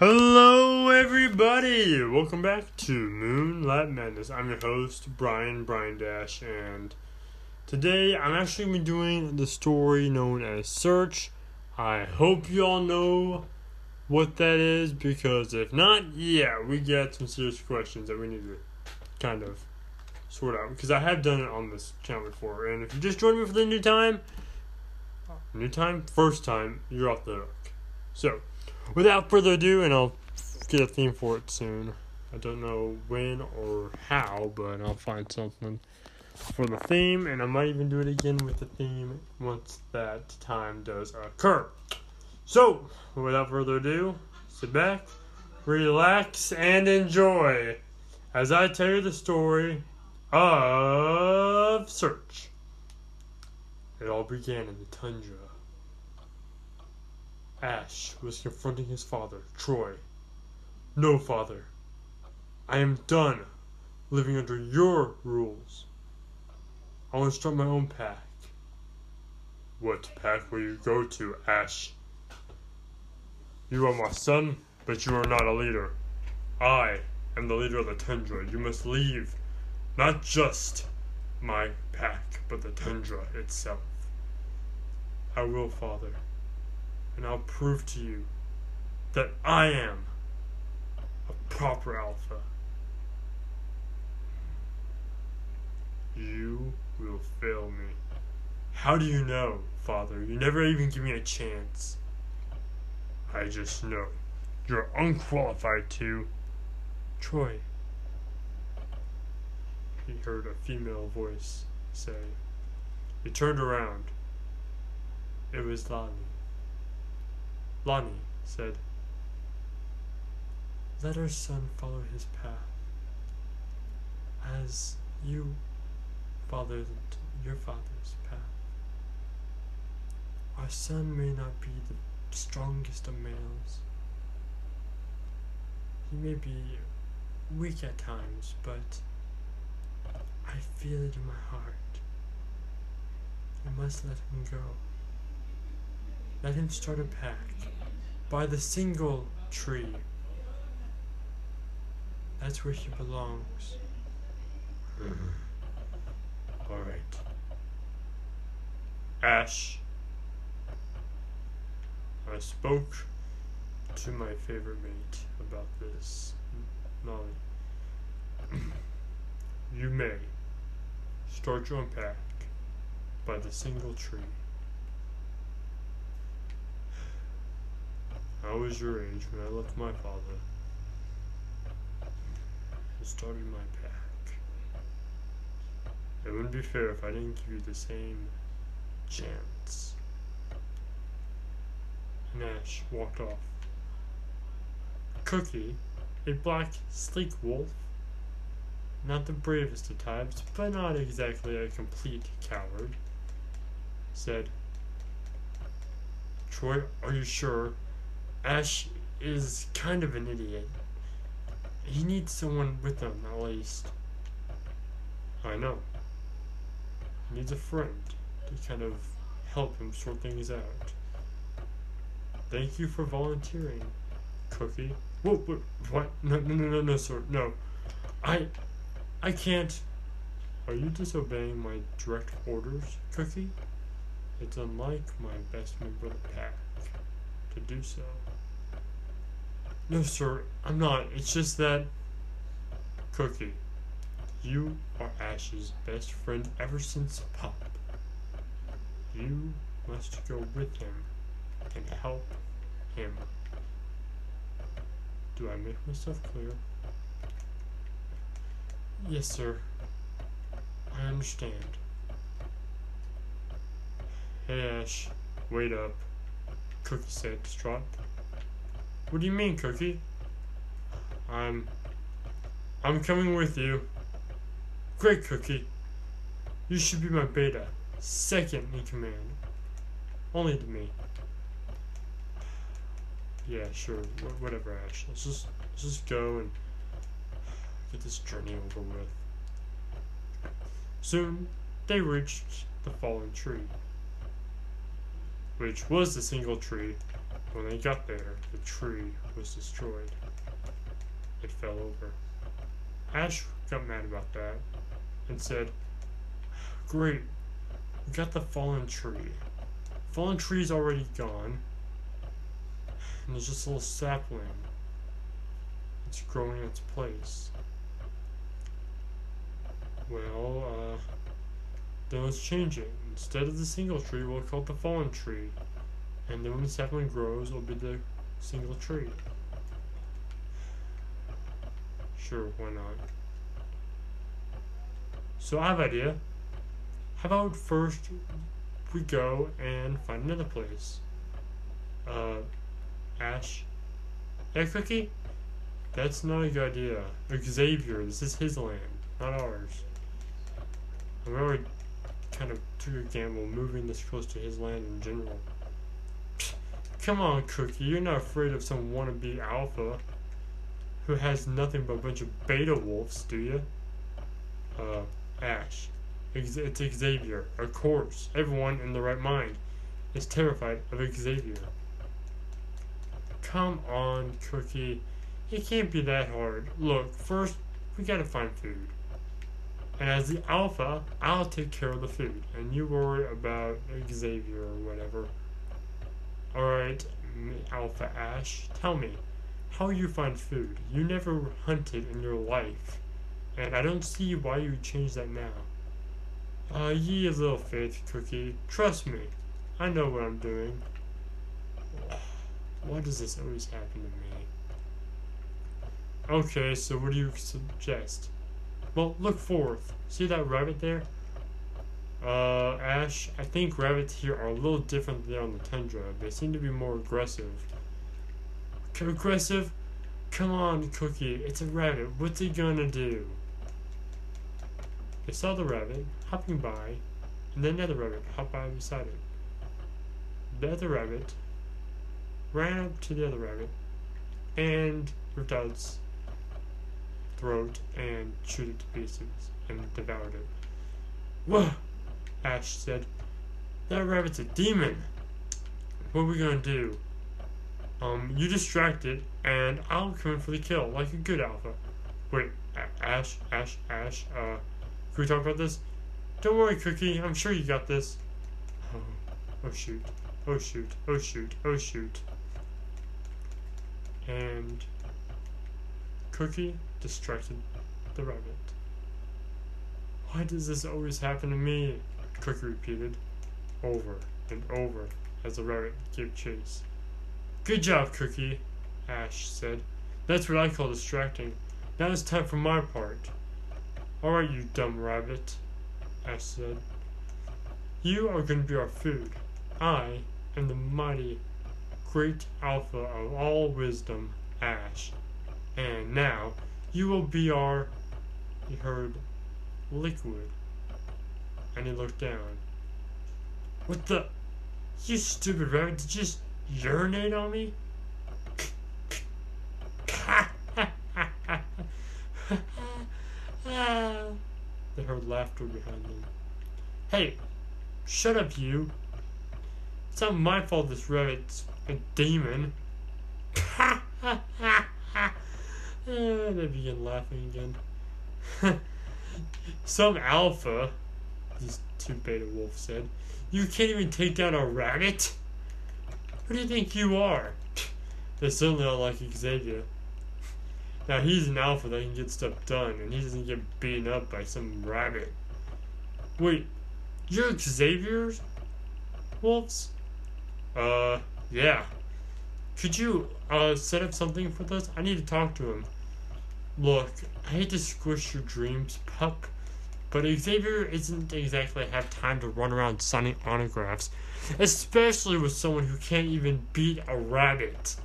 Hello, everybody! Welcome back to Moonlight Madness. I'm your host, Brian Brian Dash, and today I'm actually going to be doing the story known as Search. I hope you all know what that is because if not, yeah, we get some serious questions that we need to kind of sort out because I have done it on this channel before. And if you just joined me for the new time, new time, first time, you're off the hook. So, without further ado, and I'll get a theme for it soon. I don't know when or how, but I'll find something for the theme, and I might even do it again with the theme once that time does occur. So, without further ado, sit back, relax, and enjoy as I tell you the story of Search. It all began in the tundra. Ash was confronting his father, Troy. No, father. I am done living under your rules. I want to start my own pack. What pack will you go to, Ash? You are my son, but you are not a leader. I am the leader of the tundra. You must leave not just my pack, but the tundra itself. I will, father and I'll prove to you that I am a proper alpha. You will fail me. How do you know, Father? You never even give me a chance. I just know. You're unqualified to. Troy. He heard a female voice say. He turned around. It was Lani. Lani said, Let our son follow his path, as you followed your father's path. Our son may not be the strongest of males. He may be weak at times, but I feel it in my heart. I must let him go. Let him start a pack by the single tree. That's where he belongs. Mm-hmm. Alright. Ash. I spoke to my favorite mate about this. Molly. you may start your own pack by the single tree. I was your age when I left my father and started my pack. It wouldn't be fair if I didn't give you the same chance. Nash walked off. Cookie, a black, sleek wolf, not the bravest of types, but not exactly a complete coward, said, Troy, are you sure Ash is kind of an idiot. He needs someone with him, at least. I know. He needs a friend to kind of help him sort things out. Thank you for volunteering, Cookie. Whoa, whoa what? No, no, no, no, no, sir. No. I, I can't. Are you disobeying my direct orders, Cookie? It's unlike my best member of the pack to do so. No, sir, I'm not. It's just that. Cookie, you are Ash's best friend ever since Pop. You must go with him and help him. Do I make myself clear? Yes, sir. I understand. Hey, Ash, wait up. Cookie said, distraught. What do you mean, Cookie? I'm... I'm coming with you. Great, Cookie. You should be my beta. Second in command. Only to me. Yeah, sure. Wh whatever, Ash. Let's just, let's just go and get this journey over with. Soon, they reached the fallen tree, which was the single tree When they got there, the tree was destroyed. It fell over. Ash got mad about that and said, Great, we got the fallen tree. Fallen tree's already gone. And there's just a little sapling. It's growing in its place. Well, uh, then let's change it. Instead of the single tree, we'll call it the fallen tree. And then when the sapling grows, it'll be the single tree. Sure, why not? So I have an idea. How about first we go and find another place? Uh, Ash? Hey, Cookie? That's not a good idea. Xavier, this is his land, not ours. We already kind of took a gamble moving this close to his land in general. Come on, Cookie, you're not afraid of some wannabe alpha who has nothing but a bunch of beta wolves, do you? Uh, Ash. It's Xavier. Of course, everyone in the right mind is terrified of Xavier. Come on, Cookie. It can't be that hard. Look, first, we gotta find food. And as the alpha, I'll take care of the food, and you worry about Xavier or whatever. Alright, Alpha Ash, tell me, how you find food? You never hunted in your life, and I don't see why you change that now. Uh, ye little faith cookie, trust me, I know what I'm doing. Why does this always happen to me? Okay, so what do you suggest? Well, look forth. See that rabbit there? Uh, Ash, I think rabbits here are a little different than on the tundra. They seem to be more aggressive. Aggressive? Come on, Cookie. It's a rabbit. What's he gonna do? They saw the rabbit hopping by, and then another rabbit hopped by beside it. The other rabbit ran up to the other rabbit and ripped out its throat and chewed it to pieces and devoured it. Whoa! Ash said. That rabbit's a demon. What are we gonna do? Um, you distract it, and I'll come in for the kill, like a good alpha. Wait, Ash, Ash, Ash, uh, can we talk about this? Don't worry, Cookie, I'm sure you got this. Oh, oh shoot, oh shoot, oh shoot, oh shoot. And Cookie distracted the rabbit. Why does this always happen to me? Cookie repeated, over and over, as the rabbit gave chase. Good job, Cookie, Ash said. That's what I call distracting. Now it's time for my part. Alright, you dumb rabbit, Ash said. You are going to be our food. I am the mighty, great alpha of all wisdom, Ash. And now, you will be our, he heard, liquid and he looked down. What the? You stupid rabbit, did you just urinate on me? they heard laughter behind them. Hey, shut up, you. It's not my fault this rabbit's a demon. they begin laughing again. Some alpha these two beta wolves said. You can't even take down a rabbit? Who do you think you are? They certainly don't like Xavier. Now he's an alpha that can get stuff done, and he doesn't get beaten up by some rabbit. Wait, you're Xavier's wolves? Uh, yeah. Could you uh set up something for this? I need to talk to him. Look, I hate to squish your dreams, pup, but Xavier isn't exactly have time to run around signing autographs, especially with someone who can't even beat a rabbit.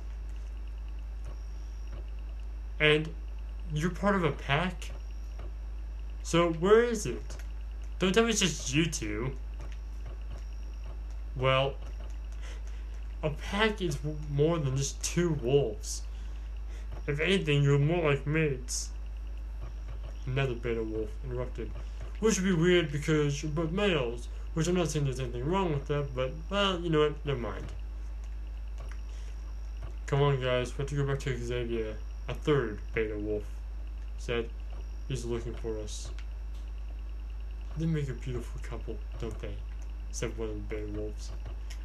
And you're part of a pack? So where is it? Don't tell me it's just you two. Well, a pack is more than just two wolves. If anything, you're more like mates. Another beta wolf interrupted. Which would be weird because you're both males, which I'm not saying there's anything wrong with that, but, well, you know what, never mind. Come on, guys, we have to go back to Xavier. A third beta wolf said he's looking for us. They make a beautiful couple, don't they? said one of the beta wolves.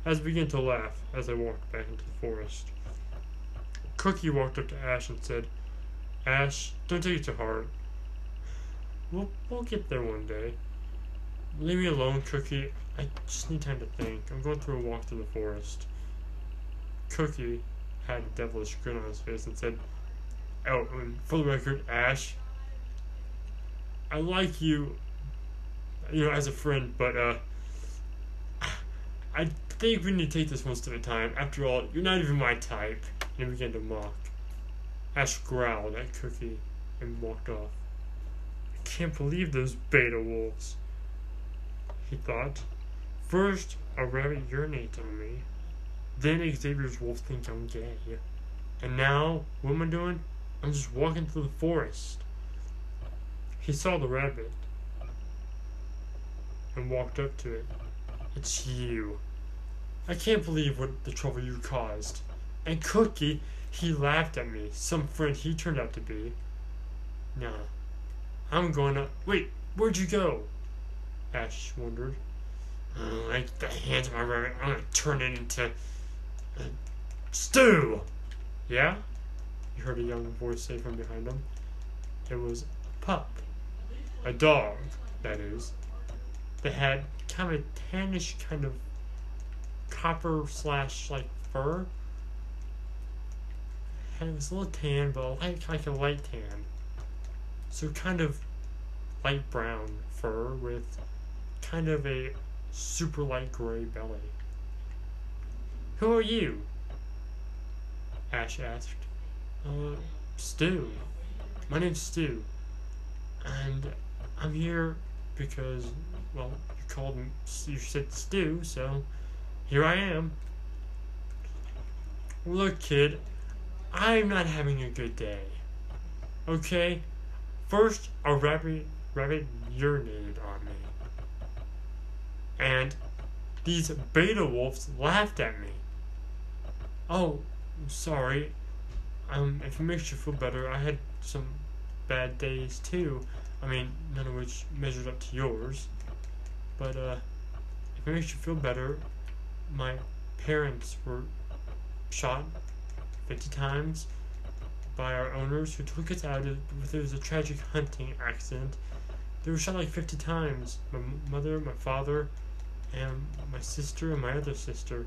As I began to laugh as I walked back into the forest. Cookie walked up to Ash and said, Ash, don't take it to heart. We'll, we'll get there one day. Leave me alone, Cookie. I just need time to think. I'm going through a walk through the forest. Cookie had a devilish grin on his face and said, Oh, and for the record, Ash, I like you, you know, as a friend, but, uh, I think we need to take this one step at a time. After all, you're not even my type. And he began to mock. Ash growled at Cookie and walked off. I can't believe those beta wolves, he thought. First, a rabbit urinates on me. Then Xavier's wolves think I'm gay. And now, what am I doing? I'm just walking through the forest. He saw the rabbit and walked up to it. It's you. I can't believe what the trouble you caused. And Cookie, he laughed at me. Some friend he turned out to be. Nah. I'm going to. Wait, where'd you go? Ash wondered. Uh, like the hands of my rabbit, I'm gonna turn it into. Uh, stew! Yeah? He heard a young voice say from behind him. It was a pup. A dog, that is. That had kind of a tannish kind of copper slash like fur. It was a little tan, but like like a light tan. So kind of light brown fur with kind of a super light gray belly. Who are you? Ash asked. Uh, Stu. My name's Stu. And I'm here because, well, you called me, you said Stu, so here I am. Look, kid, I'm not having a good day. Okay? First, a rabbit, rabbit urinated on me. And these beta wolves laughed at me. Oh, sorry. Um, if it makes you feel better, I had some bad days too. I mean, none of which measured up to yours. But, uh, if it makes you feel better, my parents were shot 50 times by our owners who took us out of, it was a tragic hunting accident. They were shot like 50 times. My mother, my father, and my sister and my other sister.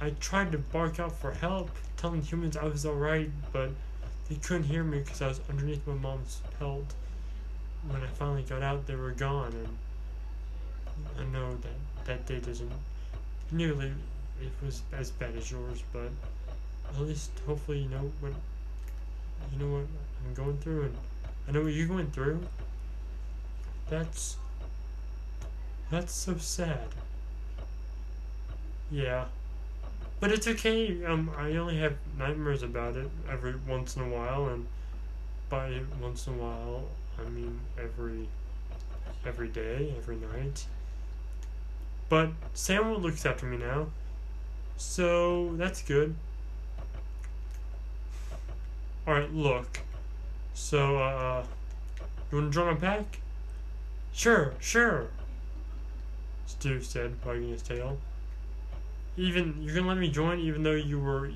I tried to bark out for help, telling humans I was alright, but they couldn't hear me because I was underneath my mom's pelt. When I finally got out, they were gone, and I know that that day doesn't nearly it was as bad as yours, but at least hopefully you know what you know what I'm going through, and I know what you're going through. That's that's so sad. Yeah. But it's okay. Um, I only have nightmares about it every once in a while, and by once in a while, I mean every every day, every night. But Samuel looks after me now, so that's good. All right, look. So, uh, you to draw my pack? Sure, sure. Stu said, wagging his tail. Even you're gonna let me join, even though you were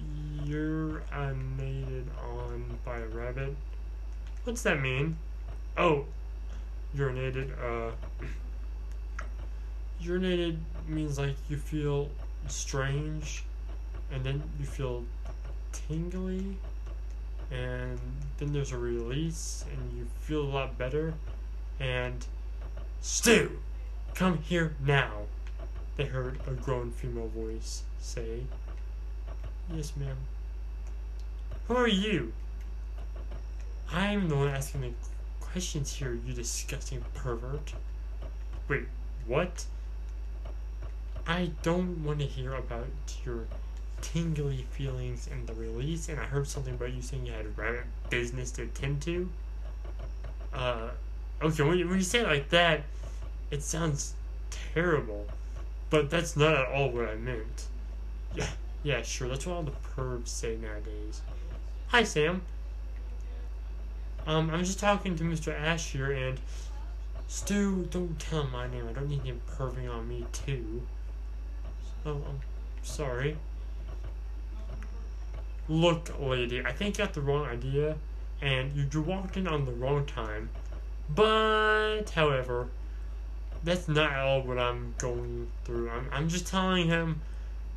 urinated on by a rabbit. What's that mean? Oh, urinated. Uh, urinated means like you feel strange, and then you feel tingly, and then there's a release, and you feel a lot better. And Stu. Come here now, they heard a grown female voice say. Yes, ma'am. Who are you? I'm the one asking the questions here, you disgusting pervert. Wait, what? I don't want to hear about your tingly feelings in the release, and I heard something about you saying you had rabbit business to attend to. Uh, okay, when you, when you say it like that, it sounds terrible, but that's not at all what I meant. Yeah, Yeah, sure. That's what all the pervs say nowadays. Hi, Sam. Um, I'm just talking to Mr. Ash here, and Stu, don't tell him my name. I don't need him perving on me too. So I'm sorry. Look, lady, I think you got the wrong idea, and you walked in on the wrong time. But, however, that's not all what I'm going through. I'm, I'm just telling him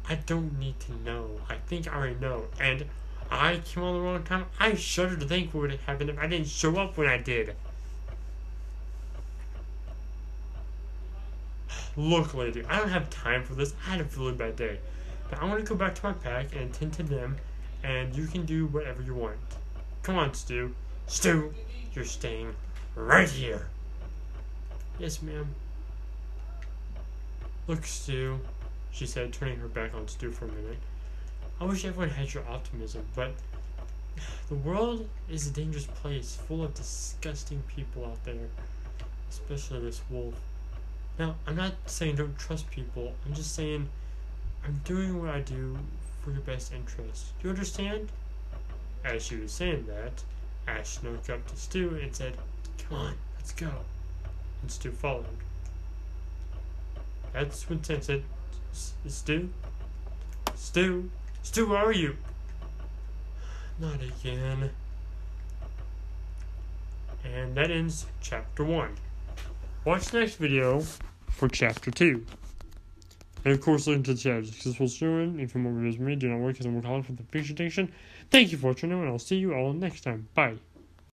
I don't need to know. I think I already know. And I came on the wrong time. I shudder to think what would have happened if I didn't show up when I did. Look, lady, I don't have time for this. I had a really bad day. But I want to go back to my pack and attend to them, and you can do whatever you want. Come on, Stu. Stu, you're staying right here. Yes, ma'am. Look, Stu, she said, turning her back on Stu for a minute. I wish everyone had your optimism, but the world is a dangerous place, full of disgusting people out there, especially this wolf. Now, I'm not saying don't trust people, I'm just saying I'm doing what I do for your best interest. Do you understand? As she was saying that, Ash snuck up to Stu and said, Come on, let's go. And Stu followed. That's when Sam said, Stu? Stu? Stu, where are you? Not again. And that ends chapter 1. Watch the next video for chapter 2. And of course, listen to the chapter successful student. If you want more videos me, do not work as a college with the picture. Thank you for watching, and I'll see you all next time. Bye.